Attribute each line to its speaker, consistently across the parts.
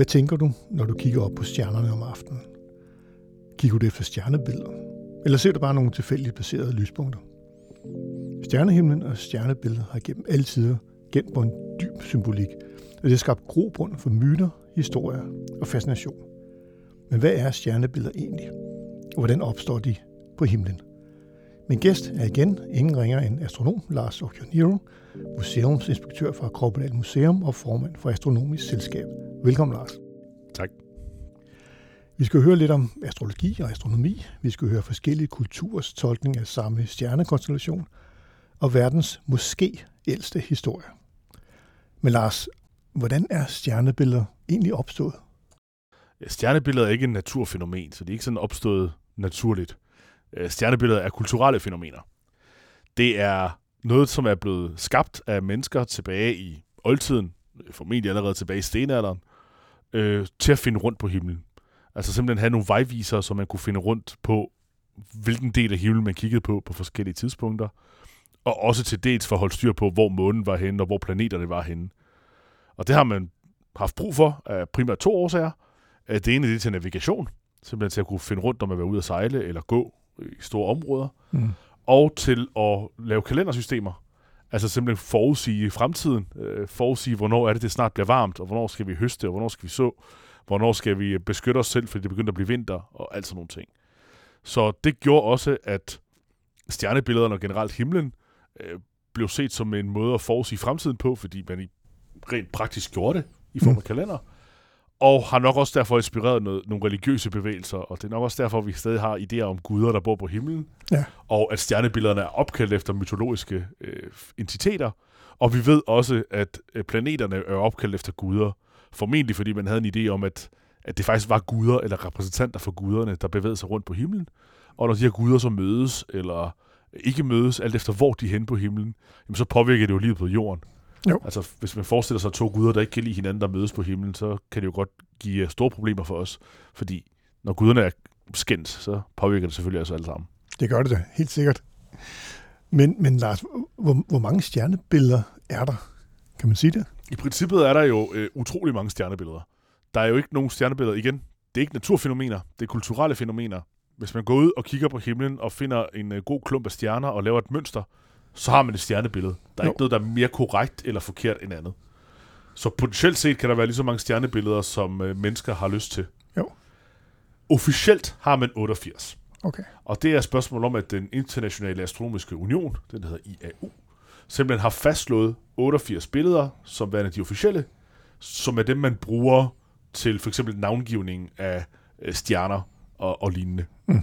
Speaker 1: Hvad tænker du, når du kigger op på stjernerne om aftenen? Kigger du efter stjernebilleder? Eller ser du bare nogle tilfældigt placerede lyspunkter? Stjernehimlen og stjernebilleder har gennem alle tider gemt på en dyb symbolik, og det har skabt grobund for myter, historier og fascination. Men hvad er stjernebilleder egentlig? Og hvordan opstår de på himlen? Min gæst er igen ingen ringer end astronom Lars Occhionero, museumsinspektør fra Kroppedal Museum og formand for Astronomisk Selskab. Velkommen, Lars.
Speaker 2: Tak.
Speaker 1: Vi skal høre lidt om astrologi og astronomi. Vi skal høre forskellige kulturers tolkning af samme stjernekonstellation og verdens måske ældste historie. Men Lars, hvordan er stjernebilleder egentlig opstået?
Speaker 2: Stjernebilleder er ikke en naturfænomen, så det er ikke sådan opstået naturligt. Øh, stjernebilleder er kulturelle fænomener. Det er noget, som er blevet skabt af mennesker tilbage i oldtiden, formentlig allerede tilbage i stenalderen, øh, til at finde rundt på himlen. Altså simpelthen have nogle vejvisere, så man kunne finde rundt på, hvilken del af himlen man kiggede på på forskellige tidspunkter, og også til dels for at holde styr på, hvor månen var henne, og hvor planeterne var henne. Og det har man haft brug for af primært to årsager. Det ene det er til navigation, simpelthen til at kunne finde rundt, når man var ude at sejle eller gå i store områder, mm. og til at lave kalendersystemer, altså simpelthen forudsige fremtiden, øh, forudsige, hvornår er det, det snart bliver varmt, og hvornår skal vi høste, og hvornår skal vi så, hvornår skal vi beskytte os selv, fordi det begynder at blive vinter, og alt sådan nogle ting. Så det gjorde også, at stjernebillederne og generelt himlen øh, blev set som en måde at forudsige fremtiden på, fordi man i rent praktisk gjorde det i form af kalender og har nok også derfor inspireret noget, nogle religiøse bevægelser, og det er nok også derfor, vi stadig har idéer om guder, der bor på himlen, ja. og at stjernebillederne er opkaldt efter mytologiske øh, entiteter, og vi ved også, at øh, planeterne er opkaldt efter guder, formentlig fordi man havde en idé om, at, at det faktisk var guder eller repræsentanter for guderne, der bevægede sig rundt på himlen, og når de her guder så mødes, eller ikke mødes, alt efter hvor de er henne på himlen, jamen så påvirker det jo livet på jorden. Jo. Altså, hvis man forestiller sig to guder, der ikke kan lide hinanden, der mødes på himlen, så kan det jo godt give store problemer for os. Fordi når guderne er skændt, så påvirker det selvfølgelig os alle sammen.
Speaker 1: Det gør det da, helt sikkert. Men, men Lars, hvor, hvor mange stjernebilleder er der? Kan man sige det?
Speaker 2: I princippet er der jo øh, utrolig mange stjernebilleder. Der er jo ikke nogen stjernebilleder igen. Det er ikke naturfænomener, det er kulturelle fænomener. Hvis man går ud og kigger på himlen og finder en øh, god klump af stjerner og laver et mønster, så har man et stjernebillede. Der er jo. ikke noget, der er mere korrekt eller forkert end andet. Så potentielt set kan der være lige så mange stjernebilleder, som øh, mennesker har lyst til.
Speaker 1: Jo.
Speaker 2: Officielt har man 88.
Speaker 1: Okay.
Speaker 2: Og det er et spørgsmål om, at den internationale astronomiske union, den der hedder IAU, simpelthen har fastslået 88 billeder, som værende de officielle, som er dem, man bruger til for eksempel navngivning af øh, stjerner og, og lignende. Mm.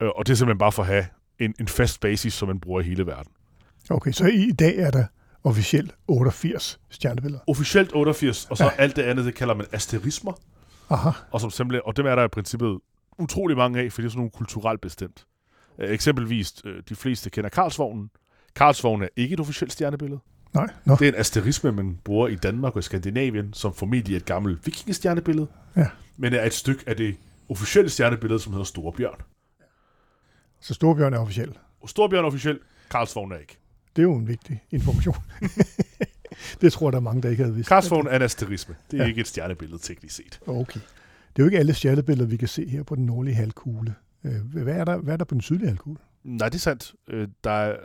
Speaker 2: Øh, og det er simpelthen bare for at have en, en fast basis, som man bruger i hele verden.
Speaker 1: Okay, så i dag er der officielt 88 stjernebilleder.
Speaker 2: Officielt 88, og så ja. alt det andet, det kalder man asterismer.
Speaker 1: Aha.
Speaker 2: Og, som simpelthen, og dem er der i princippet utrolig mange af, for det er sådan nogle kulturelt bestemt. Uh, eksempelvis, uh, de fleste kender Karlsvognen. Karlsvognen er ikke et officielt stjernebillede.
Speaker 1: Nej. No.
Speaker 2: Det er en asterisme, man bruger i Danmark og Skandinavien, som formentlig er et gammelt vikingestjernebillede.
Speaker 1: Ja.
Speaker 2: Men er et stykke af det officielle stjernebillede, som hedder Storebjørn.
Speaker 1: Så Storebjørn er officiel?
Speaker 2: Storebjørn er officiel, Karlsvognen er ikke.
Speaker 1: Det er jo en vigtig information. det tror jeg, der er mange, der ikke havde vidst.
Speaker 2: Karsvogn er en asterisme. Det er ja. ikke et stjernebillede teknisk set.
Speaker 1: Okay. Det er jo ikke alle stjernebilleder, vi kan se her på den nordlige halvkugle. Øh, hvad er der, hvad er der på den sydlige halvkugle?
Speaker 2: Nej, det er sandt. Øh, der er,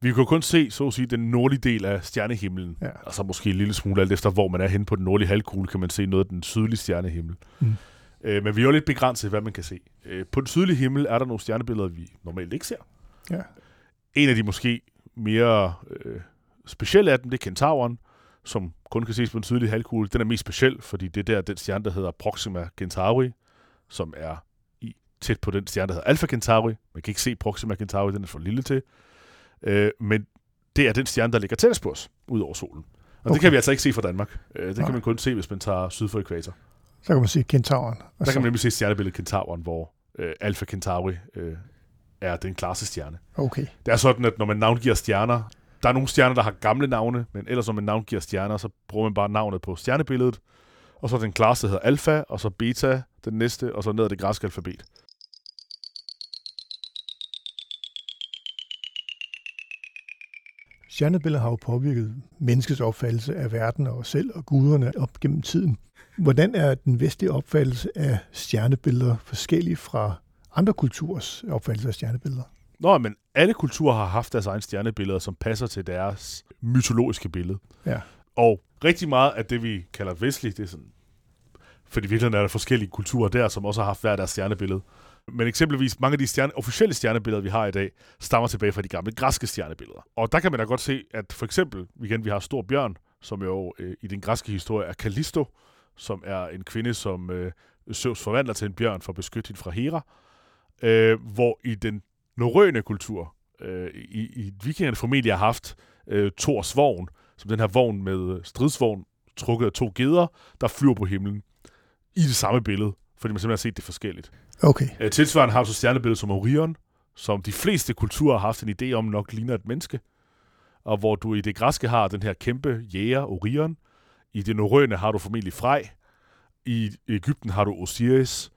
Speaker 2: vi kan kun se, så at sige, den nordlige del af stjernehimlen. Ja. Altså måske en lille smule alt efter, hvor man er henne på den nordlige halvkugle, kan man se noget af den sydlige stjernehimmel. Mm. Øh, men vi er jo lidt begrænset, hvad man kan se. På den sydlige himmel er der nogle stjernebilleder, vi normalt ikke ser.
Speaker 1: Ja.
Speaker 2: En af de måske mere øh, specielle af dem, det er Kentauren, som kun kan ses på en tydelig halvkugle. Den er mest speciel, fordi det er der den stjerne, der hedder Proxima Centauri, som er i tæt på den stjerne, der hedder Alpha Centauri. Man kan ikke se Proxima Centauri, den er for lille til. Øh, men det er den stjerne, der ligger tættest på os, ud over solen. okay. det kan vi altså ikke se fra Danmark. Øh, det Nej. kan man kun se, hvis man tager syd for ekvator.
Speaker 1: Så kan man se Kentauren.
Speaker 2: Der så... kan man nemlig se stjernebilledet Kentauren, hvor øh, Alpha Centauri øh, er den klareste stjerne.
Speaker 1: Okay.
Speaker 2: Det er sådan, at når man navngiver stjerner, der er nogle stjerner, der har gamle navne, men ellers når man navngiver stjerner, så bruger man bare navnet på stjernebilledet, og så den klareste hedder alfa, og så beta, den næste, og så ned ad det græske alfabet.
Speaker 1: Stjernebilleder har jo påvirket menneskets opfattelse af verden og os selv og guderne op gennem tiden. Hvordan er den vestlige opfattelse af stjernebilleder forskellig fra andre kulturers opfattelse af stjernebilleder?
Speaker 2: Nå, men alle kulturer har haft deres egne stjernebilleder, som passer til deres mytologiske billede.
Speaker 1: Ja.
Speaker 2: Og rigtig meget af det, vi kalder vestligt, det er sådan... Fordi virkelig er der forskellige kulturer der, som også har haft hver deres stjernebillede. Men eksempelvis mange af de stjerne, officielle stjernebilleder, vi har i dag, stammer tilbage fra de gamle græske stjernebilleder. Og der kan man da godt se, at for eksempel, igen, vi har Stor Bjørn, som jo øh, i den græske historie er Callisto, som er en kvinde, som øh, Zeus forvandler til en bjørn for at beskytte hende fra Hera. Øh, hvor i den norrøne kultur, øh, i, i vikingerne formentlig har haft øh, Thors vogn, som den her vogn med stridsvogn, trukket af to geder, der flyver på himlen i det samme billede, fordi man simpelthen har set det forskelligt.
Speaker 1: Okay.
Speaker 2: Øh, tilsvarende har du så stjernebilledet som Orion, som de fleste kulturer har haft en idé om nok ligner et menneske, og hvor du i det græske har den her kæmpe jæger, Orion, i det norrøne har du formentlig Frej, i Ægypten har du Osiris,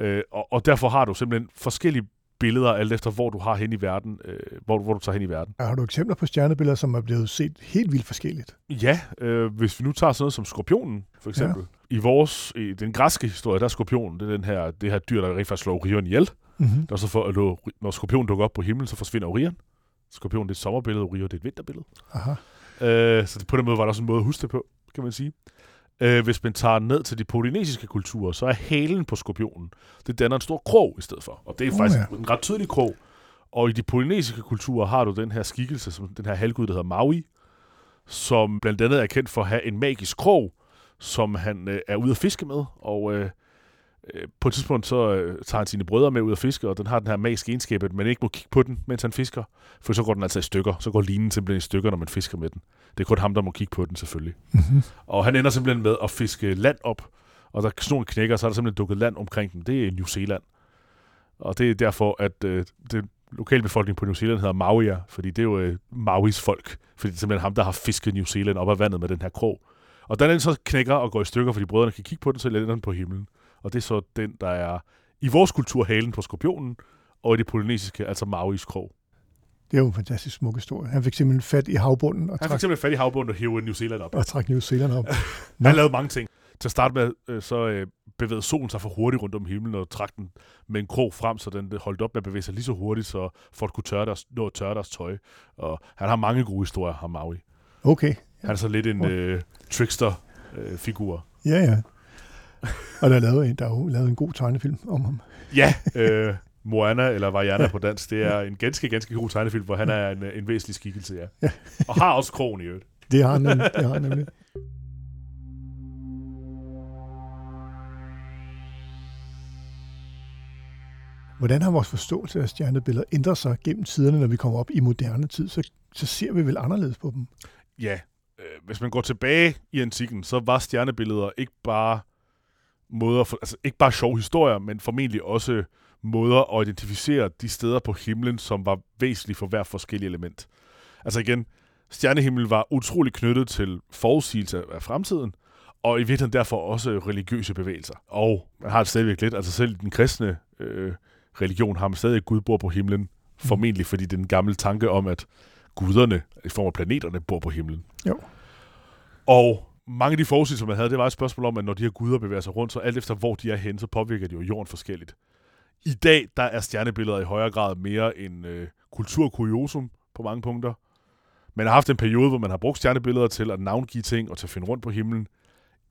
Speaker 2: øh, og, og derfor har du simpelthen forskellige billeder, alt efter hvor du har hen i verden, øh, hvor, hvor du tager hen i verden.
Speaker 1: Har du eksempler på stjernebilleder, som er blevet set helt vildt forskelligt?
Speaker 2: Ja, øh, hvis vi nu tager sådan noget som skorpionen, for eksempel. Ja. I vores, i den græske historie, der er skorpionen, det er den her, det her dyr, der rigtig faktisk slår Orion ihjel. Mm-hmm. Der så for, når, når skorpionen dukker op på himlen, så forsvinder Orion. Skorpionen det er et sommerbillede, Orion det er et vinterbillede.
Speaker 1: Aha.
Speaker 2: Øh, så det, på den måde var der også en måde at huske det på, kan man sige. Øh, hvis man tager ned til de polynesiske kulturer, så er halen på skorpionen, det danner en stor krog i stedet for. Og det er oh, faktisk ja. en ret tydelig krog. Og i de polynesiske kulturer har du den her skikkelse, som den her halvgud, der hedder Maui, som blandt andet er kendt for at have en magisk krog, som han øh, er ude at fiske med. Og øh, øh, på et tidspunkt så øh, tager han sine brødre med ud at fiske, og den har den her magiske egenskab, at man ikke må kigge på den, mens han fisker, for så går den altså i stykker. Så går linen simpelthen i stykker, når man fisker med den. Det er kun ham, der må kigge på den selvfølgelig. Mm-hmm. Og han ender simpelthen med at fiske land op, og der sådan knækker, så er der simpelthen dukket land omkring den. Det er New Zealand. Og det er derfor, at øh, det lokalbefolkningen på New Zealand hedder Mauier, fordi det er jo øh, Mauis folk. Fordi det er simpelthen ham, der har fisket New Zealand op af vandet med den her krog. Og da den så knækker og går i stykker, fordi brødrene kan kigge på den, så lander den på himlen. Og det er så den, der er i vores kultur halen på skorpionen, og i det polynesiske, altså Mauis krog.
Speaker 1: Det er jo en fantastisk smuk historie. Han fik simpelthen fat i havbunden. Og
Speaker 2: han fik simpelthen fat i havbunden og hævde New Zealand op.
Speaker 1: Og trak New Zealand op.
Speaker 2: han lavede mange ting. Til at starte med, øh, så øh, bevægede solen sig for hurtigt rundt om himlen og trak den med en krog frem, så den holdt op med at bevæge sig lige så hurtigt, så at kunne tørre deres, nå at tørre deres tøj. Og han har mange gode historier, ham Maui.
Speaker 1: Okay.
Speaker 2: Han er så lidt en øh, trickster-figur.
Speaker 1: Øh, ja, ja. Og der er lavet en, der er lavet en god tegnefilm om ham.
Speaker 2: Ja, øh, Moana, eller Vajana på dansk, det er en ganske, ganske god tegnefilm, hvor han er en, en væsentlig skikkelse, ja. ja. Og har også krogen i øvrigt.
Speaker 1: Det har han nemlig. Det har han nemlig. Hvordan har vores forståelse af stjernebilleder ændret sig gennem tiderne, når vi kommer op i moderne tid? Så, så ser vi vel anderledes på dem?
Speaker 2: Ja, øh, hvis man går tilbage i antikken, så var stjernebilleder ikke bare måder, for, altså ikke bare sjove historier, men formentlig også måder at identificere de steder på himlen, som var væsentlige for hver forskellig element. Altså igen, stjernehimmel var utrolig knyttet til forudsigelse af fremtiden, og i virkeligheden derfor også religiøse bevægelser. Og man har det stadigvæk lidt, altså selv den kristne øh, religion har man stadig Gud bor på himlen, mm. formentlig fordi det er den gamle tanke om, at guderne i form af planeterne bor på himlen.
Speaker 1: Jo.
Speaker 2: Og mange af de forudsigelser, man havde, det var et spørgsmål om, at når de her guder bevæger sig rundt, så alt efter hvor de er henne, så påvirker de jo jorden forskelligt. I dag, der er stjernebilleder i højere grad mere en øh, kulturkuriosum på mange punkter. Man har haft en periode, hvor man har brugt stjernebilleder til at navngive ting og til at finde rundt på himlen.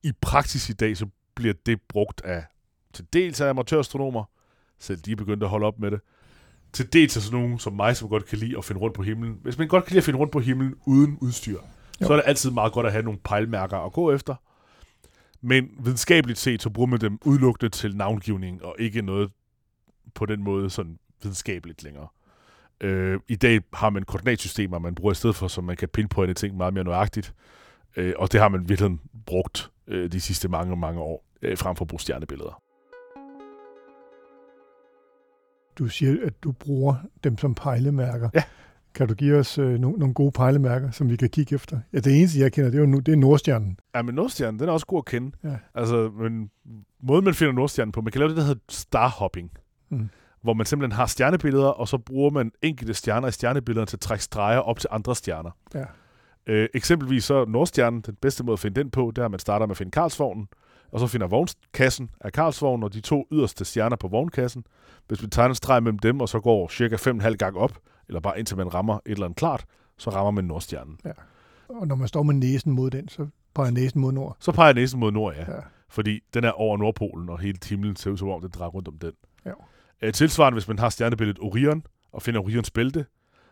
Speaker 2: I praksis i dag, så bliver det brugt af til dels af amatørastronomer, selv de er begyndt at holde op med det, til dels af sådan nogen som mig, som godt kan lide at finde rundt på himlen. Hvis man godt kan lide at finde rundt på himlen uden udstyr, jo. så er det altid meget godt at have nogle pejlmærker at gå efter. Men videnskabeligt set, så bruger man dem udelukkende til navngivning, og ikke noget på den måde sådan videnskabeligt længere. Øh, I dag har man koordinatsystemer, man bruger i stedet for, så man kan pinpointe ting meget mere nøjagtigt. Øh, og det har man virkelig brugt øh, de sidste mange, mange år, øh, frem for at bruge stjernebilleder.
Speaker 1: Du siger, at du bruger dem som pejlemærker.
Speaker 2: Ja.
Speaker 1: Kan du give os øh, nogle, nogle gode pejlemærker, som vi kan kigge efter? Ja, det eneste, jeg kender, det er jo det er Nordstjernen.
Speaker 2: Ja, men Nordstjernen, den er også god at kende.
Speaker 1: Ja.
Speaker 2: Altså, men måden man finder Nordstjernen på, man kan lave det, der hedder starhopping.
Speaker 1: Mm.
Speaker 2: Hvor man simpelthen har stjernebilleder, og så bruger man enkelte stjerner i stjernebillederne til at trække streger op til andre stjerner.
Speaker 1: Ja.
Speaker 2: Øh, eksempelvis så Nordstjernen, den bedste måde at finde den på, det er, at man starter med at finde Karlsvognen, og så finder vognkassen af Karlsvognen og de to yderste stjerner på vognkassen. Hvis vi tegner en streg mellem dem, og så går cirka 5,5 gange op, eller bare indtil man rammer et eller andet klart, så rammer man Nordstjernen.
Speaker 1: Og når man står med næsen mod den, så peger næsen mod nord.
Speaker 2: Så peger næsen mod nord, ja.
Speaker 1: Ja.
Speaker 2: Fordi den er over Nordpolen, og hele himlen ser ud som om, den drejer rundt om den.
Speaker 1: Ja.
Speaker 2: Øh, tilsvarende, hvis man har stjernebilledet Orion, og finder Orions bælte.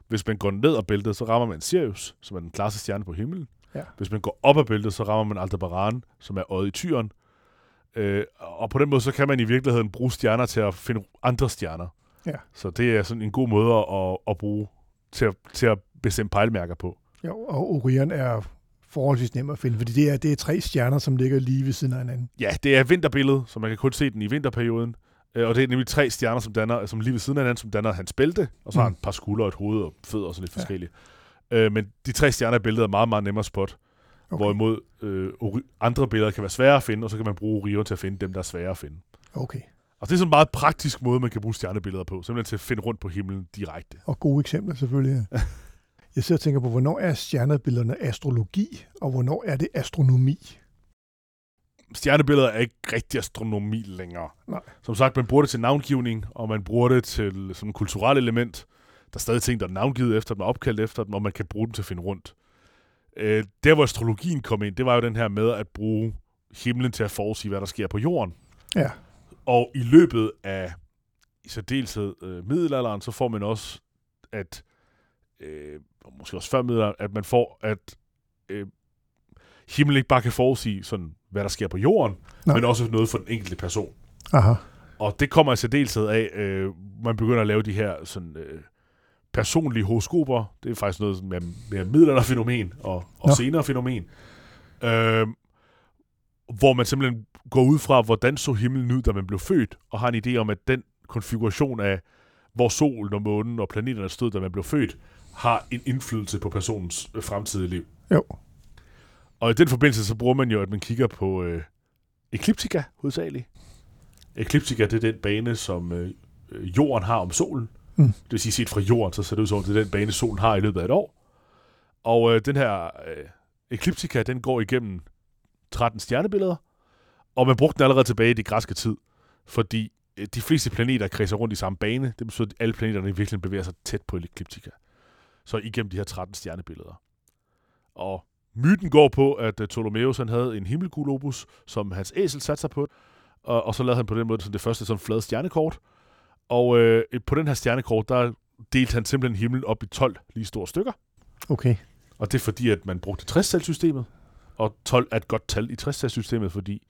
Speaker 2: Hvis man går ned ad bæltet, så rammer man Sirius, som er den klareste stjerne på himlen.
Speaker 1: Ja.
Speaker 2: Hvis man går op ad bæltet, så rammer man Aldebaran, som er øjet i tyren. Øh, og på den måde, så kan man i virkeligheden bruge stjerner til at finde andre stjerner.
Speaker 1: Ja.
Speaker 2: Så det er sådan en god måde at, at bruge til at, til at bestemme pejlemærker på.
Speaker 1: Jo, og Orion er forholdsvis nem at finde, fordi det er, det er tre stjerner, som ligger lige ved siden af hinanden.
Speaker 2: Ja, det er et vinterbillede, så man kan kun se den i vinterperioden. Øh, Og det er nemlig tre stjerner, som, danner, som lige ved siden af hinanden, som danner hans bælte. Og så har
Speaker 1: Mm.
Speaker 2: han et par skuldre, et hoved og fødder og sådan lidt
Speaker 1: Ja.
Speaker 2: forskellige. Øh, men de tre stjerner i billedet er meget, meget nemmere at spotte. Okay. Hvorimod øh, andre billeder kan være svære at finde, og så kan man bruge Orion til at finde dem, der er svære at finde.
Speaker 1: Okay.
Speaker 2: Og det er sådan en meget praktisk måde, man kan bruge stjernebilleder på. Simpelthen til at finde rundt på himlen direkte.
Speaker 1: Og gode eksempler selvfølgelig. Jeg sidder og tænker på, hvornår er stjernebillederne astrologi, og hvornår er det astronomi?
Speaker 2: Stjernebilleder er ikke rigtig astronomi længere.
Speaker 1: Nej.
Speaker 2: Som sagt, man bruger det til navngivning, og man bruger det til som et kulturelt element. Der er stadig ting, der er navngivet efter dem, og opkaldt efter dem, og man kan bruge dem til at finde rundt. Øh, der, hvor astrologien kom ind, det var jo den her med at bruge himlen til at forudsige, hvad der sker på jorden.
Speaker 1: Ja.
Speaker 2: Og i løbet af i særdeleshed øh, middelalderen, så får man også, at øh, og måske også før middelalderen, at man får, at øh, himlen ikke bare kan forudsige, sådan, hvad der sker på jorden,
Speaker 1: Nej.
Speaker 2: men også noget for den enkelte person.
Speaker 1: Aha.
Speaker 2: Og det kommer i særdeleshed af, øh, man begynder at lave de her sådan, øh, personlige horoskoper. Det er faktisk noget sådan mere, mere middelalderfænomen og, og
Speaker 1: Nå.
Speaker 2: senere fænomen. Øh, hvor man simpelthen går ud fra, hvordan så himlen ud, da man blev født, og har en idé om, at den konfiguration af, hvor solen og månen og planeterne stod, da man blev født, har en indflydelse på personens øh, fremtidige liv.
Speaker 1: Jo.
Speaker 2: Og i den forbindelse, så bruger man jo, at man kigger på øh, ekliptika hovedsageligt. Ekliptika, det er den bane, som øh, øh, jorden har om solen.
Speaker 1: Mm.
Speaker 2: Det vil sige, set fra jorden, så ser det ud som om, det er den bane, solen har i løbet af et år. Og øh, den her øh, ekliptika, den går igennem 13 stjernebilleder, og man brugte den allerede tilbage i det græske tid, fordi øh, de fleste planeter kredser rundt i samme bane. Det betyder, at alle planeterne i virkeligheden bevæger sig tæt på ekliptika. Så igennem de her 13 stjernebilleder. Og myten går på, at uh, Ptolemæus han havde en himmelkuglobus, som hans æsel satte sig på, og, og så lavede han på den måde sådan det første sådan flade stjernekort. Og øh, på den her stjernekort, der delte han simpelthen himlen op i 12 lige store stykker.
Speaker 1: Okay.
Speaker 2: Og det er fordi, at man brugte 60 systemet og 12 er et godt tal i 60 systemet fordi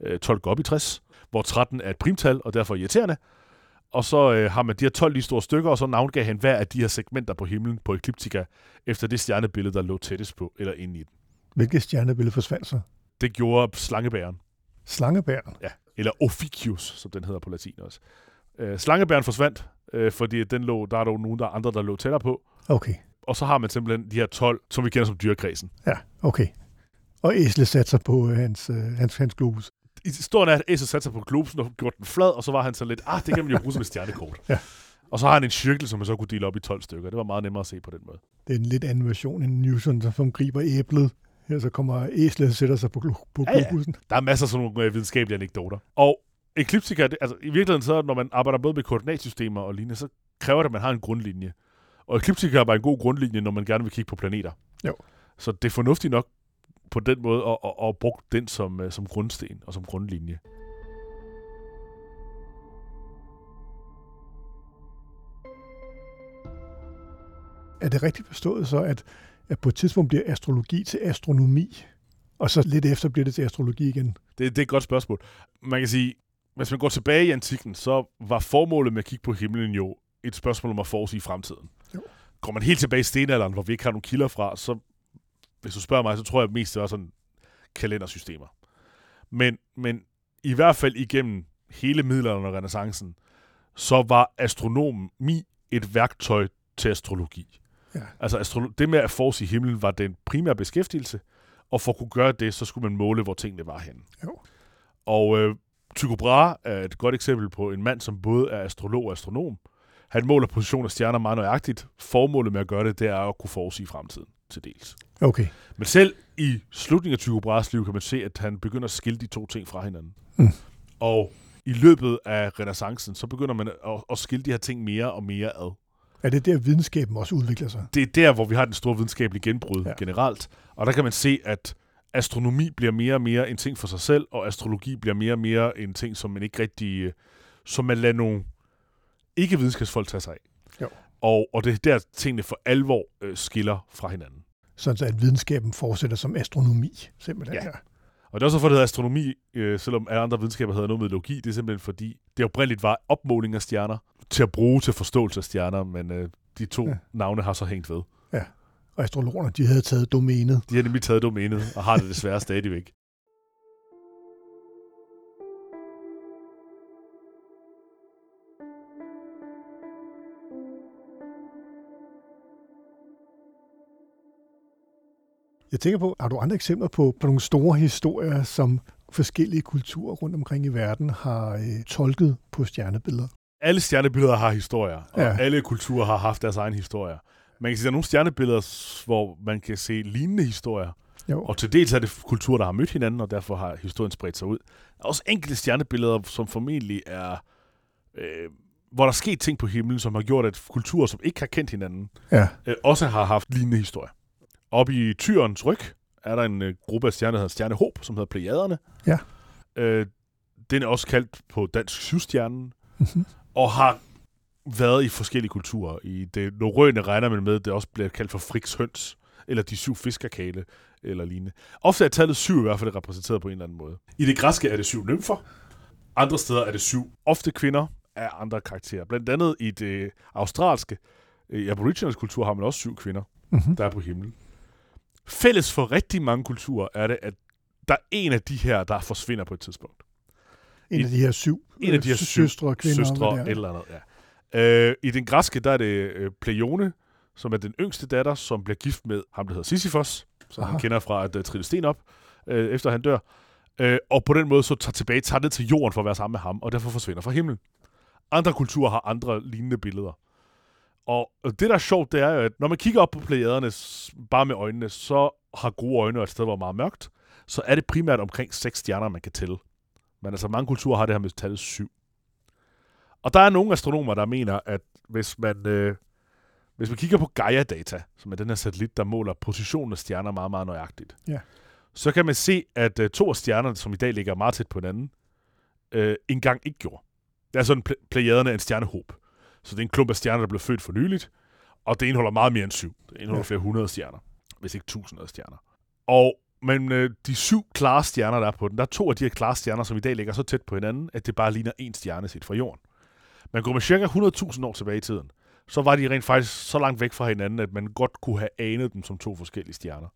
Speaker 2: øh, 12 går op i 60, hvor 13 er et primtal, og derfor irriterende. Og så øh, har man de her 12 lige store stykker, og så navngav han hver af de her segmenter på himlen på ekliptika, efter det stjernebillede, der lå tættest på, eller inde i den.
Speaker 1: Hvilket stjernebillede forsvandt så?
Speaker 2: Det gjorde slangebæren.
Speaker 1: Slangebæren.
Speaker 2: Ja, eller Ophiuchus, som den hedder på latin også. Øh, slangebæren forsvandt, øh, fordi den lå, der er jo nogen der er andre, der lå tættere på.
Speaker 1: Okay.
Speaker 2: Og så har man simpelthen de her 12, som vi kender som dyrekredsen.
Speaker 1: Ja, okay. Og Æsle satte sig på øh, hans, øh, hans, hans globus.
Speaker 2: I historien er, at satte sig på globusen og gjorde den flad, og så var han så lidt, ah, det kan man jo bruge som et stjernekort.
Speaker 1: Ja.
Speaker 2: Og så har han en cirkel, som man så kunne dele op i 12 stykker. Det var meget nemmere at se på den måde.
Speaker 1: Det er en lidt anden version end Newton, som griber æblet. Her så kommer æslet og sætter sig på, glo- på
Speaker 2: Ja, ja.
Speaker 1: globusen.
Speaker 2: Der er masser af sådan nogle øh, videnskabelige anekdoter. Og ekliptika, det, altså i virkeligheden så, når man arbejder både med koordinatsystemer og lignende, så kræver det, at man har en grundlinje. Og ekliptika er bare en god grundlinje, når man gerne vil kigge på planeter.
Speaker 1: Jo.
Speaker 2: Så det er fornuftigt nok på den måde at, at, at bruge den som, øh, som grundsten og som grundlinje.
Speaker 1: Er det rigtigt forstået så, at, at på et tidspunkt bliver astrologi til astronomi, og så lidt efter bliver det til astrologi igen?
Speaker 2: Det, det er et godt spørgsmål. Man kan sige, hvis man går tilbage i antikken, så var formålet med at kigge på himlen jo et spørgsmål om at forudsige fremtiden.
Speaker 1: Jo.
Speaker 2: Går man helt tilbage i stenalderen, hvor vi ikke har nogen kilder fra, så hvis du spørger mig, så tror jeg mest, det var sådan kalendersystemer. Men, men i hvert fald igennem hele middelalderen og renaissancen, så var astronomi et værktøj til astrologi.
Speaker 1: Ja.
Speaker 2: Altså astro- det med at forse i himlen var den primære beskæftigelse, og for at kunne gøre det, så skulle man måle, hvor tingene var henne.
Speaker 1: Jo.
Speaker 2: Og øh, Tycho Brahe er et godt eksempel på en mand, som både er astrolog og astronom. Han måler position af stjerner meget nøjagtigt. Formålet med at gøre det, det er at kunne forudsige fremtiden til dels.
Speaker 1: Okay.
Speaker 2: Men selv i slutningen af Tycho Brahes liv kan man se, at han begynder at skille de to ting fra hinanden.
Speaker 1: Mm.
Speaker 2: Og i løbet af renaissancen, så begynder man at, at skille de her ting mere og mere ad.
Speaker 1: Er det der, videnskaben også udvikler sig?
Speaker 2: Det er der, hvor vi har den store videnskabelige genbrud
Speaker 1: Ja.
Speaker 2: generelt. Og der kan man se, at astronomi bliver mere og mere en ting for sig selv, og astrologi bliver mere og mere en ting, som man ikke rigtig... Som man lader nogle ikke-videnskabsfolk tage sig af.
Speaker 1: Jo.
Speaker 2: Og, og det er der, tingene for alvor øh, skiller fra hinanden.
Speaker 1: Sådan så at videnskaben fortsætter som astronomi, simpelthen.
Speaker 2: Ja.
Speaker 1: Ja.
Speaker 2: Og det er også for, det hedder astronomi, øh, selvom alle andre videnskaber hedder noget med logi. Det er simpelthen fordi, det oprindeligt var opmåling af stjerner til at bruge til forståelse af stjerner, men øh, de to
Speaker 1: Ja.
Speaker 2: ja. navne har så hængt ved.
Speaker 1: Og astrologerne, de havde taget domænet.
Speaker 2: De har nemlig taget domænet og har det desværre stadigvæk.
Speaker 1: Jeg tænker på, har du andre eksempler på, på nogle store historier, som forskellige kulturer rundt omkring i verden har øh, tolket på stjernebilleder?
Speaker 2: Alle stjernebilleder har historier, og
Speaker 1: Ja.
Speaker 2: alle kulturer har haft deres egen historier. Man kan sige, at der er nogle stjernebilleder, hvor man kan se lignende historier,
Speaker 1: Jo.
Speaker 2: og til dels er det kulturer, der har mødt hinanden, og derfor har historien spredt sig ud. Der er også enkelte stjernebilleder, som formentlig er... Øh, hvor der er sket ting på himlen, som har gjort, at kulturer, som ikke har kendt hinanden,
Speaker 1: Ja.
Speaker 2: øh, også har haft lignende historier. Oppe i Tyrens ryg er der en øh, gruppe af stjerner, der hedder Stjernehåb, som hedder Plejaderne.
Speaker 1: Ja.
Speaker 2: Øh, den er også kaldt på dansk syvstjernen,
Speaker 1: Mhm.
Speaker 2: og har været i forskellige kulturer. I det norrøne regner man med, at det også bliver kaldt for Friks høns, eller de syv fiskerkale, eller lignende. Ofte er tallet syv i hvert fald repræsenteret på en eller anden måde. I det græske er det syv nymfer. Andre steder er det syv ofte kvinder af andre karakterer. Blandt andet i det australske, i aboriginals kultur har man også syv kvinder,
Speaker 1: Mm-hmm.
Speaker 2: der er på himlen. Fælles for rigtig mange kulturer er det, at der er en af de her, der forsvinder på et tidspunkt.
Speaker 1: En af de her syv,
Speaker 2: En af de her
Speaker 1: øh,
Speaker 2: syv
Speaker 1: søstre, kvinder.
Speaker 2: søstre
Speaker 1: er.
Speaker 2: eller andet, ja. Øh, I den græske, der er det øh, Pleione, som er den yngste datter, som bliver gift med ham, der hedder Sisyfos, som
Speaker 1: Aha.
Speaker 2: han kender fra at uh, trille sten op, øh, efter han dør. Øh, og på den måde så tager tilbage, tager ned til jorden for at være sammen med ham, og derfor forsvinder fra himlen. Andre kulturer har andre lignende billeder. Og det, der er sjovt, det er jo, at når man kigger op på plejaderne bare med øjnene, så har gode øjne og et sted, hvor meget mørkt, så er det primært omkring seks stjerner, man kan tælle. Men altså mange kulturer har det her med tallet syv. Og der er nogle astronomer, der mener, at hvis man, øh, hvis man kigger på Gaia-data, som er den her satellit, der måler positionen af stjerner meget, meget nøjagtigt,
Speaker 1: Ja.
Speaker 2: så kan man se, at øh, to af stjernerne, som i dag ligger meget tæt på hinanden, øh, engang ikke gjorde. Det er sådan, pl- plejaderne er en stjernehåb. Så det er en klump af stjerner, der blev født for nyligt, og det indeholder meget mere end syv. Det indeholder
Speaker 1: Ja.
Speaker 2: flere hundrede stjerner, hvis ikke tusinder af stjerner. Og men øh, de syv klare stjerner, der er på den, der er to af de her klare stjerner, som i dag ligger så tæt på hinanden, at det bare ligner en stjerne set fra jorden. Man går med cirka 100.000 år tilbage i tiden, så var de rent faktisk så langt væk fra hinanden, at man godt kunne have anet dem som to forskellige stjerner.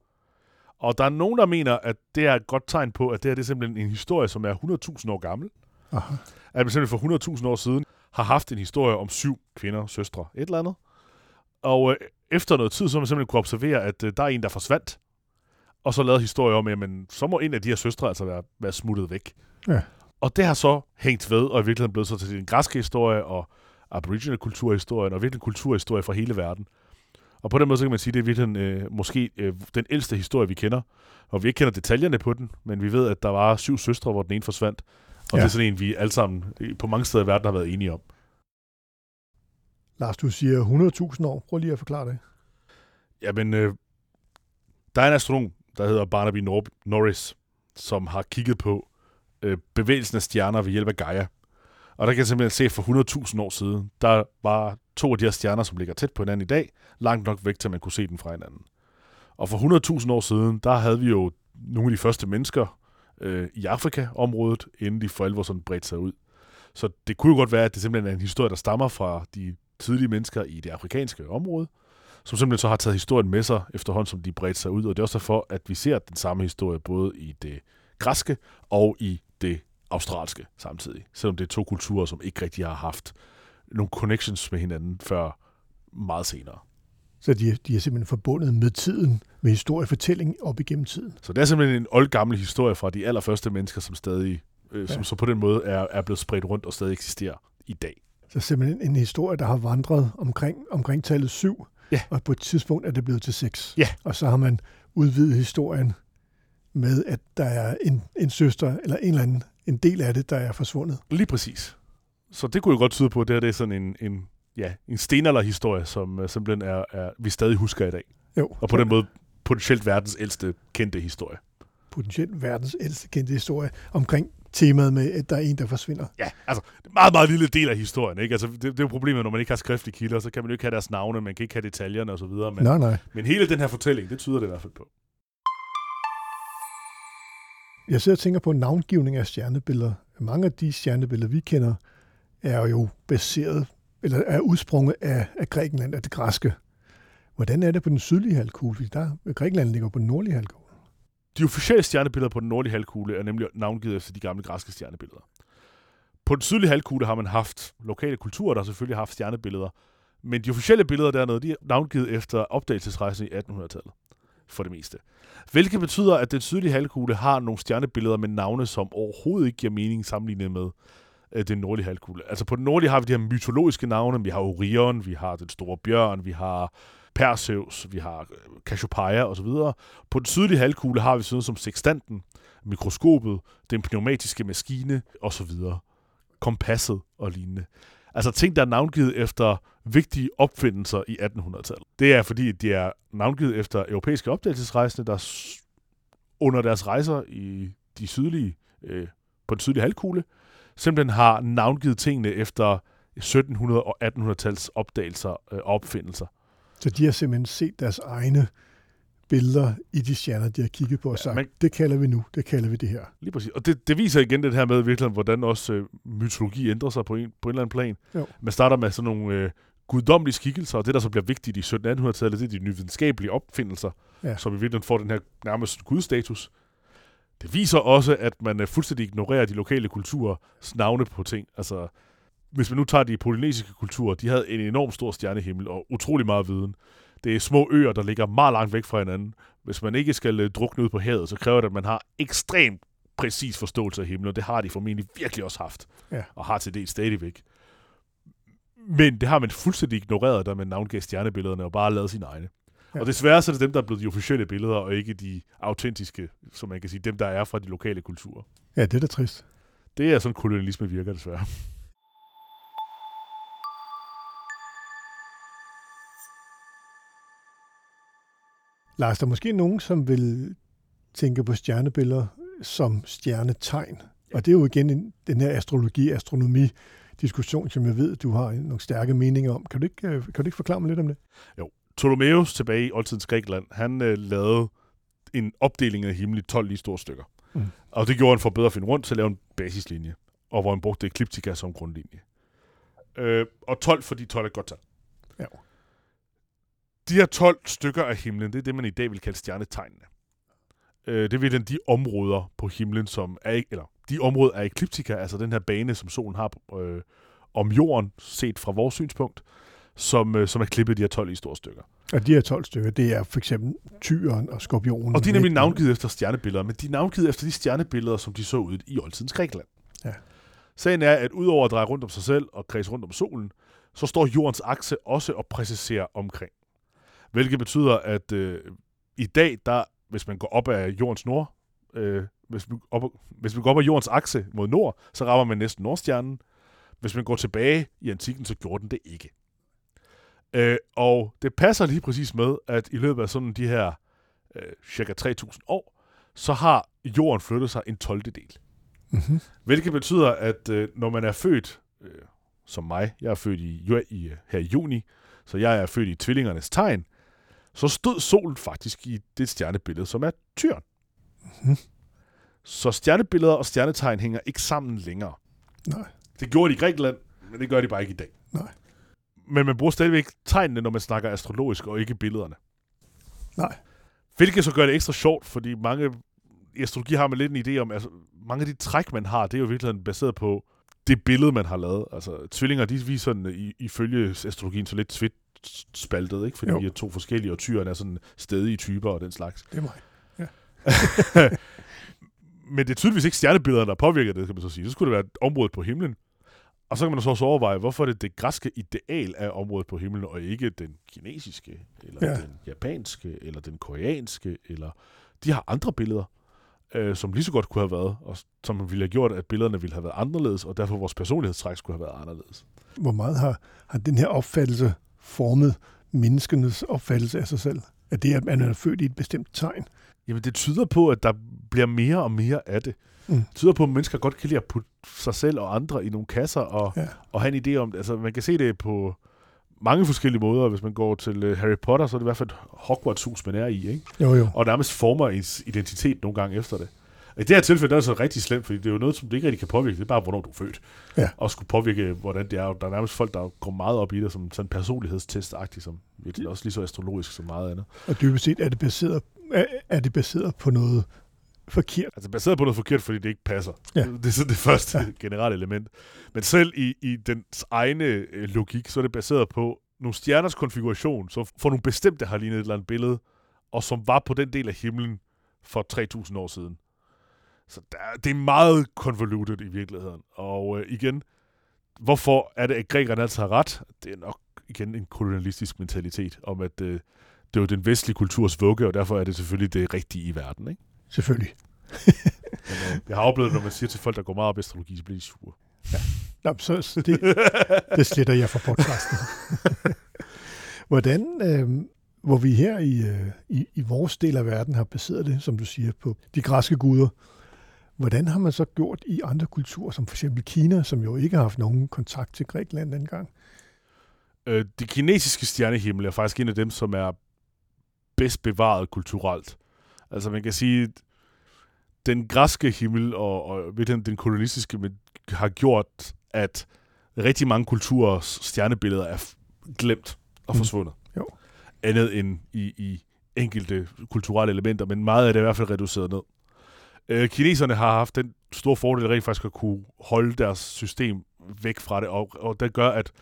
Speaker 2: Og der er nogen, der mener, at det er et godt tegn på, at det her det er simpelthen en historie, som er 100.000 år gammel.
Speaker 1: Aha.
Speaker 2: At man simpelthen for 100.000 år siden har haft en historie om syv kvinder, søstre, et eller andet. Og øh, efter noget tid, så har man simpelthen kunne observere, at øh, der er en, der forsvandt. Og så lavet historie om, at jamen, så må en af de her søstre altså være, være smuttet væk.
Speaker 1: Ja.
Speaker 2: Og det har så hængt ved, og i virkeligheden blevet så til den græske historie, og aboriginal kulturhistorien, og virkelig kulturhistorie fra hele verden. Og på den måde, så kan man sige, at det er virkelig øh, måske øh, den ældste historie, vi kender. Og vi ikke kender detaljerne på den, men vi ved, at der var syv søstre, hvor den ene forsvandt. Og
Speaker 1: Ja.
Speaker 2: det er sådan en, vi alle sammen øh, på mange steder i verden har været enige om.
Speaker 1: Lars, du siger 100.000 år. Prøv lige at forklare det.
Speaker 2: Jamen, øh, der er en astronom, der hedder Barnaby Nor- Norris, som har kigget på øh, bevægelsen af stjerner ved hjælp af Gaia. Og der kan jeg simpelthen se, at for 100.000 år siden, der var to af de her stjerner, som ligger tæt på hinanden i dag, langt nok væk til, at man kunne se den fra hinanden. Og for 100.000 år siden, der havde vi jo nogle af de første mennesker øh, i Afrika-området, inden de for alvor sådan bredte sig ud. Så det kunne jo godt være, at det simpelthen er en historie, der stammer fra de tidlige mennesker i det afrikanske område, som simpelthen så har taget historien med sig efterhånden, som de bredte sig ud. Og det er også derfor, at vi ser den samme historie både i det græske og i det australske samtidig. Selvom det er to kulturer, som ikke rigtig har haft nogle connections med hinanden før meget senere.
Speaker 1: Så de, de er simpelthen forbundet med tiden, med historiefortælling op igennem tiden.
Speaker 2: Så det er simpelthen en oldgammel historie fra de allerførste mennesker, som stadig, øh, ja. som så på den måde er, er blevet spredt rundt og stadig eksisterer i dag.
Speaker 1: Så simpelthen en historie, der har vandret omkring, omkring tallet 7,
Speaker 2: Ja.
Speaker 1: og på et tidspunkt er det blevet til 6.
Speaker 2: Ja.
Speaker 1: Og så har man udvidet historien med, at der er en, en søster, eller en eller anden, en del af det, der er forsvundet.
Speaker 2: Lige præcis. Så det kunne jo godt tyde på, at det her det er sådan en, en, ja, en stenalderhistorie, som uh, simpelthen er, er, vi stadig husker i dag.
Speaker 1: Jo,
Speaker 2: Og på den måde potentielt verdens ældste kendte historie.
Speaker 1: potentielt verdens ældste kendte historie omkring temaet med, at der er en, der forsvinder.
Speaker 2: Ja, altså, det er en meget, meget lille del af historien. Ikke? Altså, det, det er jo problemet, når man ikke har skriftlige kilder, så kan man jo ikke have deres navne, man kan ikke have detaljerne osv. Men,
Speaker 1: Nej, nej.
Speaker 2: men hele den her fortælling, det tyder det i hvert fald på.
Speaker 1: Jeg sidder og tænker på navngivning af stjernebilleder. Mange af de stjernebilleder, vi kender, er jo baseret, eller er udsprunget af, af Grækenland, af det græske. Hvordan er det på den sydlige halvkugle? Fordi der, Grækenland ligger på den nordlige halvkugle.
Speaker 2: De officielle stjernebilleder på den nordlige halvkugle er nemlig navngivet efter de gamle græske stjernebilleder. På den sydlige halvkugle har man haft lokale kulturer, der selvfølgelig har haft stjernebilleder, men de officielle billeder dernede, de er navngivet efter opdagelsesrejsen i 1800-tallet, for det meste. Hvilket betyder, at den sydlige halvkugle har nogle stjernebilleder med navne, som overhovedet ikke giver mening sammenlignet med øh, den nordlige halvkugle. Altså på den nordlige har vi de her mytologiske navne, vi har Orion, vi har den store bjørn, vi har Perseus, vi har øh, Cassiopeia osv. På den sydlige halvkugle har vi sådan noget som sextanten, mikroskopet, den pneumatiske maskine osv. Kompasset og lignende. Altså ting, der er navngivet efter vigtige opfindelser i 1800-tallet. Det er fordi, de er navngivet efter europæiske opdagelsesrejsende, der under deres rejser i de sydlige, øh, på den sydlige halvkugle, simpelthen har navngivet tingene efter 1700- og 1800-tals opdagelser øh, og opfindelser.
Speaker 1: Så de har simpelthen set deres egne billeder i de stjerner, de har kigget på og sagt,
Speaker 2: men-
Speaker 1: det kalder vi nu, det kalder vi det her.
Speaker 2: Lige præcis. Og det, det viser igen det her med virkelig, hvordan også øh, mytologi ændrer sig på en, på en eller anden plan.
Speaker 1: Jo.
Speaker 2: Man starter med sådan nogle øh, guddommelige skikkelser, og det, der så bliver vigtigt i 1700-1800-tallet, det er de nye videnskabelige opfindelser,
Speaker 1: Ja.
Speaker 2: som i virkeligheden får den her nærmest gudstatus. Det viser også, at man øh, fuldstændig ignorerer de lokale kulturers navne på ting. Altså, hvis man nu tager de polynesiske kulturer, de havde en enorm stor stjernehimmel og utrolig meget viden. Det er små øer, der ligger meget langt væk fra hinanden. Hvis man ikke skal øh, drukne ud på havet, så kræver det, at man har ekstremt præcis forståelse af himlen, og det har de formentlig virkelig også haft,
Speaker 1: Ja.
Speaker 2: og har til det stadigvæk. Men det har man fuldstændig ignoreret, da man navngav stjernebillederne og bare lavet sine egne.
Speaker 1: Ja.
Speaker 2: Og desværre så er det dem, der er blevet de officielle billeder, og ikke de autentiske, som man kan sige, dem, der er fra de lokale kulturer.
Speaker 1: Ja, det er da trist.
Speaker 2: Det er sådan, kolonialisme virker desværre.
Speaker 1: Lars, der er måske nogen, som vil tænke på stjernebilleder som stjernetegn. Og det er jo igen en, den her astrologi, astronomi diskussion, som jeg ved, du har nogle stærke meninger om. Kan du ikke, øh, kan du ikke forklare mig lidt om det?
Speaker 2: Ptolemeus tilbage i oldtidens Grækenland, han øh, lavede en opdeling af himlen i 12 lige store stykker.
Speaker 1: Mm.
Speaker 2: Og det gjorde han for bedre at finde rundt til at lave en basislinje, og hvor han brugte ekliptika som grundlinje. Øh, og 12, fordi 12 er godt tal.
Speaker 1: Ja.
Speaker 2: De her 12 stykker af himlen, det er det, man i dag vil kalde stjernetegnene. Øh, det vil den de områder på himlen, som er, ikke- eller de områder af ekliptika, altså den her bane, som solen har øh, om jorden, set fra vores synspunkt, som, øh, som er klippet i de her 12 i store stykker.
Speaker 1: Og de her 12 stykker, det er for eksempel tyren og skorpionen.
Speaker 2: Og de er nemlig navngivet efter stjernebilleder, men de er navngivet efter de stjernebilleder, som de så ud i oldtidens Grækenland.
Speaker 1: Ja.
Speaker 2: Sagen er, at udover at dreje rundt om sig selv og kredse rundt om solen, så står jordens akse også og præciserer omkring. Hvilket betyder, at øh, i dag, der, hvis man går op ad jordens nord, øh, hvis, man op, hvis man går op ad jordens akse mod nord, så rammer man næsten Nordstjernen. Hvis man går tilbage i antikken, så gjorde den det ikke. Øh, og det passer lige præcis med, at i løbet af sådan de her øh, cirka 3.000 år, så har jorden flyttet sig en 12. del.
Speaker 1: Mm-hmm.
Speaker 2: Hvilket betyder, at øh, når man er født, øh, som mig, jeg er født i, i, øh, her i juni, så jeg er født i tvillingernes tegn, så stod solen faktisk i det stjernebillede, som er tyren.
Speaker 1: Mhm.
Speaker 2: Så stjernebilleder og stjernetegn hænger ikke sammen længere.
Speaker 1: Nej.
Speaker 2: Det gjorde de i Grækenland, men det gør de bare ikke i dag.
Speaker 1: Nej.
Speaker 2: Men man bruger stadigvæk tegnene, når man snakker astrologisk, og ikke billederne.
Speaker 1: Nej.
Speaker 2: Hvilket så gør det ekstra sjovt, fordi mange i astrologi har man lidt en idé om, altså mange af de træk, man har, det er jo virkelig baseret på det billede, man har lavet. Altså tvillinger, de viser sådan, i, ifølge astrologien så lidt svidt spaltet, ikke? fordi
Speaker 1: Jo.
Speaker 2: vi er to forskellige, og tyren er sådan stedige typer og den slags.
Speaker 1: Det er mig.
Speaker 2: Men det er tydeligvis ikke stjernebillederne, der påvirker det, kan man så sige. Så skulle det være et område på himlen. Og så kan man så også overveje, hvorfor det det græske ideal er området på himlen, og ikke den kinesiske, eller
Speaker 1: Ja.
Speaker 2: den japanske, eller den koreanske, eller de har andre billeder, øh, som lige så godt kunne have været, og som ville have gjort, at billederne ville have været anderledes, og derfor vores personlighedstræk skulle have været anderledes.
Speaker 1: Hvor meget har, har den her opfattelse formet menneskenes opfattelse af sig selv? At det, at man er født i et bestemt tegn?
Speaker 2: Jamen, det tyder på, at der bliver mere og mere af det.
Speaker 1: Mm.
Speaker 2: Tyder på, at mennesker godt kan lide at putte sig selv og andre i nogle kasser, og,
Speaker 1: Ja.
Speaker 2: og have en idé om det. Altså, man kan se det på mange forskellige måder. Hvis man går til uh, Harry Potter, så er det i hvert fald et Hogwarts-hus, man er i, ikke?
Speaker 1: Jo, jo.
Speaker 2: Og nærmest former ens identitet nogle gange efter det. I det her tilfælde der er det så rigtig slemt, fordi det er jo noget, som det ikke rigtig kan påvirke. Det er bare, hvornår du er født.
Speaker 1: Ja.
Speaker 2: Og skulle påvirke, hvordan det er. Der er nærmest folk, der går meget op i det, som sådan personlighedstest-agtigt, som virkelig også lige så astrologisk som meget andet.
Speaker 1: Og dybest set er det baseret, er, er det baseret på noget forkert.
Speaker 2: Altså baseret på noget forkert, fordi det ikke passer.
Speaker 1: Ja.
Speaker 2: Det er sådan det første ja. generelle element. Men selv i, i dens egne øh, logik, så er det baseret på nogle stjerners konfiguration, som for nogle bestemte har lignet et eller andet billede, og som var på den del af himlen for 3.000 år siden. Så der, det er meget convoluted i virkeligheden. Og øh, igen, hvorfor er det, at grækerne altid har ret? Det er nok igen en kolonialistisk mentalitet om, at øh, det er jo den vestlige kulturs vugge, og derfor er det selvfølgelig det rigtige i verden. Ikke?
Speaker 1: Selvfølgelig.
Speaker 2: Men, øh, jeg har oplevet, når man siger til folk, der går meget op i astrologi, så bliver de sure.
Speaker 1: Nå, så, så det, det sletter jeg fra podcasten. Hvordan, øh, hvor vi her i, øh, i, i vores del af verden har baseret det, som du siger, på de græske guder, hvordan har man så gjort i andre kulturer, som for eksempel Kina, som jo ikke har haft nogen kontakt til Grækenland dengang?
Speaker 2: Øh, det kinesiske stjernehimmel er faktisk en af dem, som er bedst bevaret kulturelt. Altså man kan sige, den græske himmel og, og ved den, den kolonistiske har gjort, at rigtig mange kulturers stjernebilleder er glemt og
Speaker 1: Mm.
Speaker 2: forsvundet.
Speaker 1: Jo.
Speaker 2: Andet end i, i enkelte kulturelle elementer, men meget af det er i hvert fald reduceret ned. Øh, kineserne har haft den store fordel rent faktisk at kunne holde deres system væk fra det, og, og det gør, at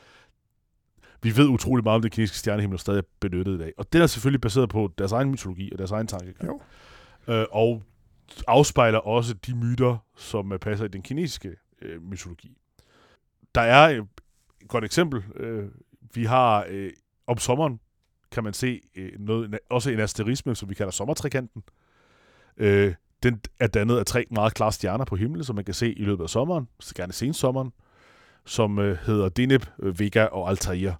Speaker 2: vi ved utrolig meget om det kinesiske stjernehimmel, og stadig benyttet i dag. Og det er selvfølgelig baseret på deres egen mytologi og deres egen tankegang.
Speaker 1: Jo.
Speaker 2: Øh, og afspejler også de myter, som øh, passer i den kinesiske øh, mytologi. Der er øh, et godt eksempel. Øh, vi har øh, om sommeren, kan man se øh, noget, også en asterisme, som vi kalder sommertrikanten. Øh, den er dannet af tre meget klare stjerner på himlen, som man kan se i løbet af sommeren, så gerne sensommeren, som øh, hedder Deneb, øh, Vega og Altair.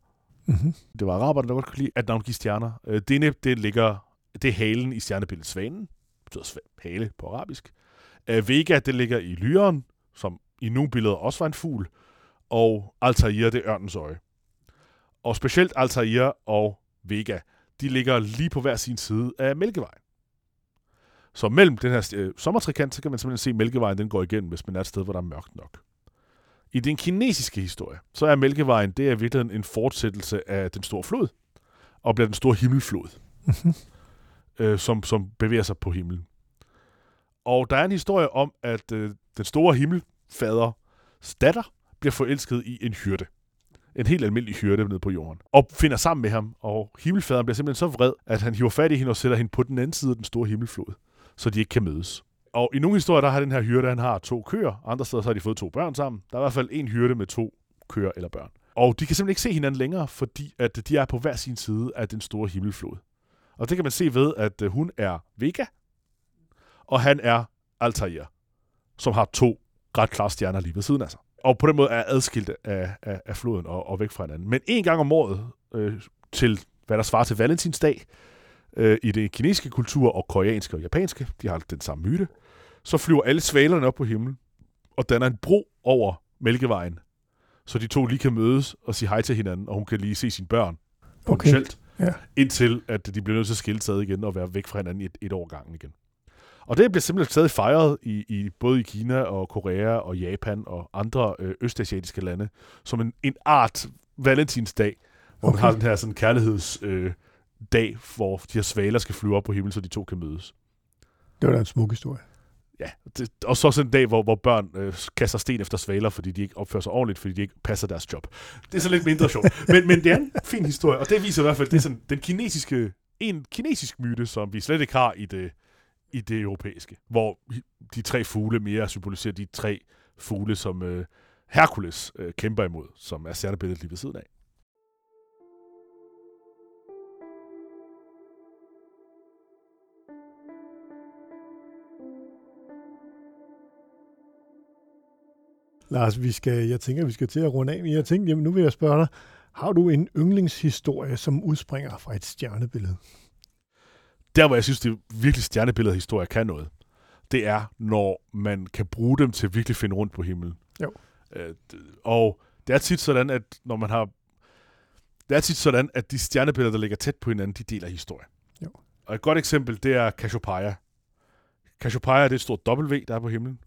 Speaker 1: Mm-hmm.
Speaker 2: Det var araberne, der godt kunne lide at navngive stjerner. Øh, Deneb, det ligger, det er halen i stjernebilledet Svanen. Det betyder sv- hale på arabisk. Øh, Vega, det ligger i lyren, som i nogle billeder også var en fugl. Og Altair, det er ørnens øje. Og specielt Altair og Vega, de ligger lige på hver sin side af Mælkevejen. Så mellem den her øh, sommertrikant, så kan man simpelthen se, at Mælkevejen den går igennem, hvis man er et sted, hvor der er mørkt nok. I den kinesiske historie, så er Mælkevejen, det er i virkeligheden en fortsættelse af den store flod, og bliver den store himmelflod, øh, som, som bevæger sig på himlen. Og der er en historie om, at øh, den store himmelfader datter bliver forelsket i en hyrde. En helt almindelig hyrde nede på jorden. Og finder sammen med ham, og himmelfaderen bliver simpelthen så vred, at han hiver fat i hende og sætter hende på den anden side af den store himmelflod, så de ikke kan mødes. Og i nogle historier, der har den her hyrde, han har to køer. Andre steder, så har de fået to børn sammen. Der er i hvert fald en hyrde med to køer eller børn. Og de kan simpelthen ikke se hinanden længere, fordi at de er på hver sin side af den store himmelflod. Og det kan man se ved, at øh, hun er Vega, og han er Altair, som har to ret klare stjerner lige ved siden af sig. Og på den måde er adskilt af, af, af floden og, og væk fra hinanden. Men en gang om året, øh, til hvad der svarer til Valentinsdag, øh, i det kinesiske kultur og koreanske og japanske, de har den samme myte, så flyver alle svalerne op på himlen og danner en bro over Mælkevejen, så de to lige kan mødes og sige hej til hinanden, og hun kan lige se sine børn potentielt,
Speaker 1: Ja.
Speaker 2: indtil at de bliver nødt til at skille sig igen og være væk fra hinanden et, et år gangen igen. Og det bliver simpelthen stadig fejret i, i både i Kina og Korea og Japan og andre øh, østasiatiske lande som en, en art valentinsdag, Hvor okay. man
Speaker 1: Okay.
Speaker 2: har den her sådan kærligheds... Øh, dag, hvor de her svaler skal flyve op på himlen, så de to kan mødes.
Speaker 1: Det var da en smuk historie.
Speaker 2: Ja, det, og så sådan en dag, hvor, hvor børn øh, kaster sten efter svaler, fordi de ikke opfører sig ordentligt, fordi de ikke passer deres job. Det er så lidt mindre sjovt. men, men det er en fin historie, og det viser i hvert fald, det er sådan den kinesiske, en kinesisk myte, som vi slet ikke har i det, i det europæiske, hvor de tre fugle mere symboliserer de tre fugle, som øh, Herkules øh, kæmper imod, som er stjernebilledet lige ved siden af.
Speaker 1: Lars, vi skal, jeg tænker, vi skal til at runde af, men jeg tænkte, jamen, nu vil jeg spørge dig, har du en yndlingshistorie, som udspringer fra et stjernebillede?
Speaker 2: der, hvor jeg synes, det virkelig stjernebillede historie kan noget, det er, når man kan bruge dem til at virkelig finde rundt på himlen.
Speaker 1: Jo.
Speaker 2: Øh, og det er tit sådan, at når man har... Det er tit sådan, at de stjernebilleder, der ligger tæt på hinanden, de deler historie.
Speaker 1: Jo.
Speaker 2: Og et godt eksempel, det er Cassiopeia. Cassiopeia det er et stort W, der er på himlen.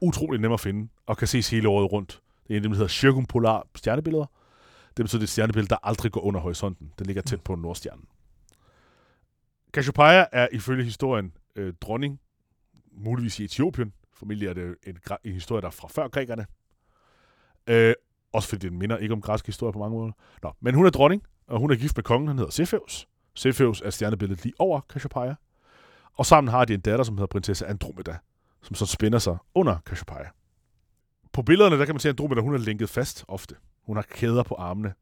Speaker 2: Utrolig nem at finde, og kan ses hele året rundt. Det er en af dem, der hedder cirkumpolar stjernebilleder. Det betyder, det er et stjernebillede, der aldrig går under horisonten. Den ligger tæt på Nordstjernen. Cassiopeia er ifølge historien øh, dronning, muligvis i Etiopien. Formentlig er det en, en historie, der er fra før grækerne. Øh, også fordi den minder ikke om græsk historie på mange måder. Nå, men hun er dronning, og hun er gift med kongen, han hedder Cepheus. Cepheus er stjernebilledet lige over Cassiopeia. Og sammen har de en datter, som hedder prinsesse Andromeda, som så spænder sig under Cassiopeia. På billederne, der kan man se, at Andromeda hun er linket fast ofte. Hun har kæder på armene.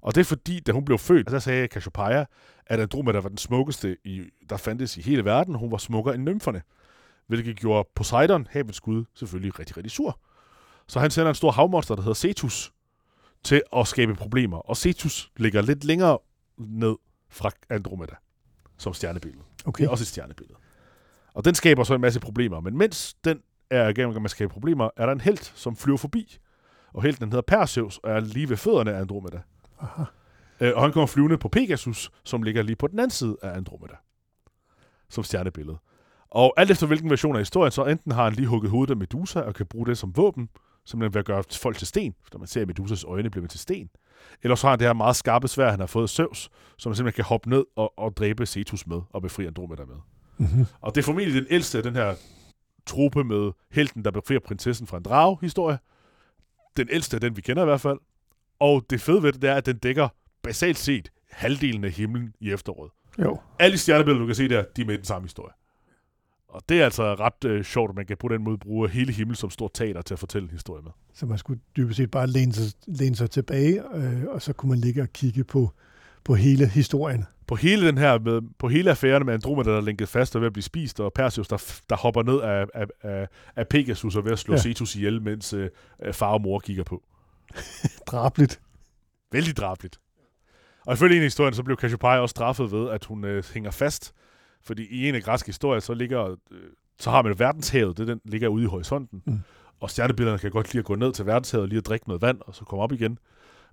Speaker 2: Og det er fordi, da hun blev født, der sagde Cassiopeia, at Andromeda var den smukkeste, i, der fandtes i hele verden. Hun var smukkere end nymferne. Hvilket gjorde Poseidon, havets gud, selvfølgelig rigtig, rigtig sur. Så han sender en stor havmonster, der hedder Cetus, til at skabe problemer. Og Cetus ligger lidt længere ned fra Andromeda, som stjernebillede.
Speaker 1: Okay.
Speaker 2: Det er også et stjernebillede. Og den skaber så en masse problemer. Men mens den er igennem med at skabe problemer, er der en held, som flyver forbi. Og helten hedder Perseus, og er lige ved fødderne af Andromeda.
Speaker 1: Aha.
Speaker 2: Øh, og han kommer flyvende på Pegasus, som ligger lige på den anden side af Andromeda. Som stjernebillede. Og alt efter hvilken version af historien, så enten har han lige hugget hovedet af Medusa, og kan bruge det som våben, simpelthen ved at gøre folk til sten, for man ser, at Medusas øjne bliver til sten. Eller så har han det her meget skarpe svær, han har fået af Zeus, som man simpelthen kan hoppe ned og, og dræbe Cetus med, og befri Andromeda med.
Speaker 1: Mm-hmm.
Speaker 2: Og det er formentlig den ældste af den her truppe med helten, der befrier prinsessen fra en drage-historie. Den ældste af den, vi kender i hvert fald. Og det fede ved det, det er, at den dækker basalt set halvdelen af himlen i efteråret.
Speaker 1: Jo.
Speaker 2: Alle de stjernebilleder, du kan se der, de er med i den samme historie. Og det er altså ret øh, sjovt, at man kan på den måde bruge hele himlen som stort teater til at fortælle en historie med.
Speaker 1: Så man skulle dybest set bare læne sig, læne sig tilbage, øh, og så kunne man ligge og kigge på, på hele historien.
Speaker 2: På hele den her, med, på hele affæren med Andromeda, der er lænket fast og ved at blive spist, og Perseus, der, der hopper ned af, af, af, af Pegasus og ved at slå
Speaker 1: Ja.
Speaker 2: Cetus ihjel, mens øh, øh, far og mor kigger på.
Speaker 1: Drabligt.
Speaker 2: Vældig drabligt. Og ifølge en af historien, så blev Cassiopeia også straffet ved, at hun øh, hænger fast. Fordi i en af græske historier, så ligger, øh, så har man verdenshavet, det den ligger ude i horisonten.
Speaker 1: Mm.
Speaker 2: Og stjernebillederne kan godt lide at gå ned til verdenshavet, lige at drikke noget vand, og så komme op igen.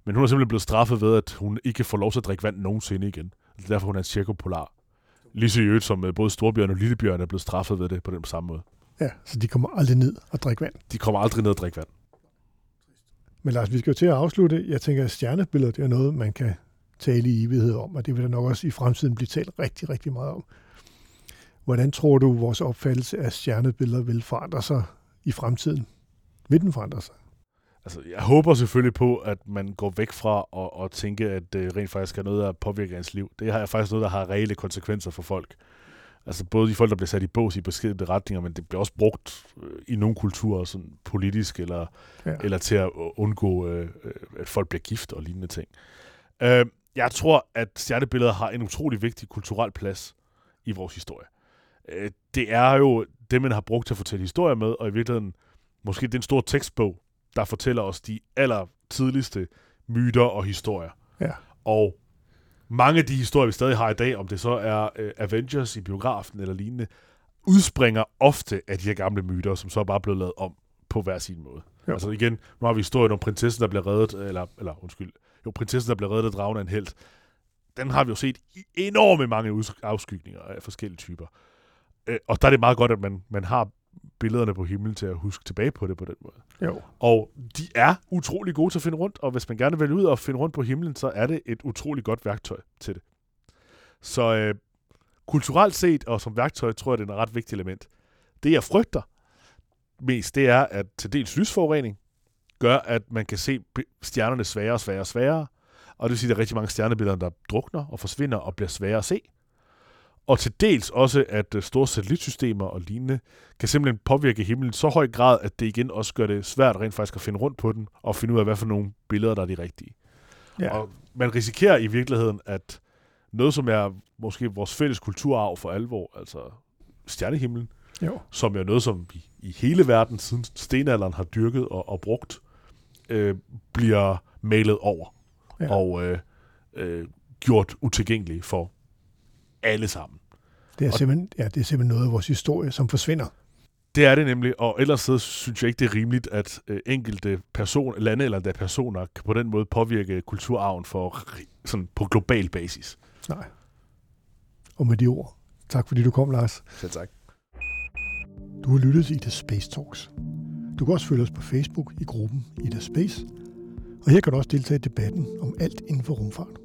Speaker 2: Men hun er simpelthen blevet straffet ved, at hun ikke får lov til at drikke vand nogensinde igen. Det er derfor, hun er en cirkopolar. Lige så øvrigt, som øh, både storbjørn og lillebjørn er blevet straffet ved det på den samme måde.
Speaker 1: Ja, så de kommer aldrig ned og drikke vand.
Speaker 2: De kommer aldrig ned og drikke vand.
Speaker 1: Men Lars, vi skal jo til at afslutte. Jeg tænker, at stjernebilleder, det er noget, man kan tale i evighed om, og det vil der nok også i fremtiden blive talt rigtig, rigtig meget om. Hvordan tror du, vores opfattelse af stjernebilleder vil forandre sig i fremtiden? Vil den forandre sig?
Speaker 2: Altså, jeg håber selvfølgelig på, at man går væk fra at, at tænke, at det rent faktisk er noget, der påvirker ens liv. Det har faktisk noget, der har reelle konsekvenser for folk. Altså både de folk, der bliver sat i bås i beskedte retninger, men det bliver også brugt øh, i nogle kulturer sådan politisk, eller,
Speaker 1: Ja.
Speaker 2: ja. eller til at undgå, øh, øh, at folk bliver gift og lignende ting. Øh, jeg tror, at stjernebilleder har en utrolig vigtig kulturel plads i vores historie. Øh, det er jo det, man har brugt til at fortælle historier med, og i virkeligheden måske den store tekstbog, der fortæller os de aller tidligste myter og historier.
Speaker 1: Ja.
Speaker 2: Og mange af de historier, vi stadig har i dag, om det så er øh, Avengers i biografen eller lignende, udspringer ofte af de her gamle myter, som så er bare blevet lavet om på hver sin måde.
Speaker 1: Jo.
Speaker 2: Altså igen, nu har vi historien om prinsessen, der bliver reddet, eller, eller undskyld, jo, prinsessen, der bliver reddet af dragen af en held. Den har vi jo set i enorme mange afskygninger af forskellige typer. Øh, og der er det meget godt, at man, man har billederne på himlen til at huske tilbage på det på den måde.
Speaker 1: Jo.
Speaker 2: Og de er utrolig gode til at finde rundt, og hvis man gerne vil ud og finde rundt på himlen, så er det et utrolig godt værktøj til det. Så øh, kulturelt set og som værktøj, tror jeg, det er et ret vigtigt element. Det, jeg frygter mest, det er, at til dels lysforurening gør, at man kan se stjernerne sværere og sværere og sværere, og det vil sige, at der er rigtig mange stjernebilleder, der drukner og forsvinder og bliver svære at se. Og til dels også, at øh, store satellitsystemer og lignende kan simpelthen påvirke himlen så høj grad, at det igen også gør det svært rent faktisk at finde rundt på den, og finde ud af, hvad for nogle billeder, der er de rigtige. Ja. Og man risikerer i virkeligheden, at noget, som er måske vores fælles kulturarv for alvor, altså stjernehimlen, jo. som er noget, som vi i hele verden siden stenalderen har dyrket og, og brugt, øh, bliver malet over ja. og øh, øh, gjort utilgængelig for alle sammen.
Speaker 1: Det er, simpelthen, ja, det er simpelthen noget af vores historie, som forsvinder.
Speaker 2: Det er det nemlig, og ellers så synes jeg ikke, det er rimeligt, at øh, enkelte person, lande eller der personer kan på den måde påvirke kulturarven for, sådan på global basis.
Speaker 1: Nej. Og med de ord, tak fordi du kom, Lars.
Speaker 2: Selv tak.
Speaker 1: Du har lyttet til Ida Space Talks. Du kan også følge os på Facebook i gruppen Ida Space, og her kan du også deltage i debatten om alt inden for rumfart.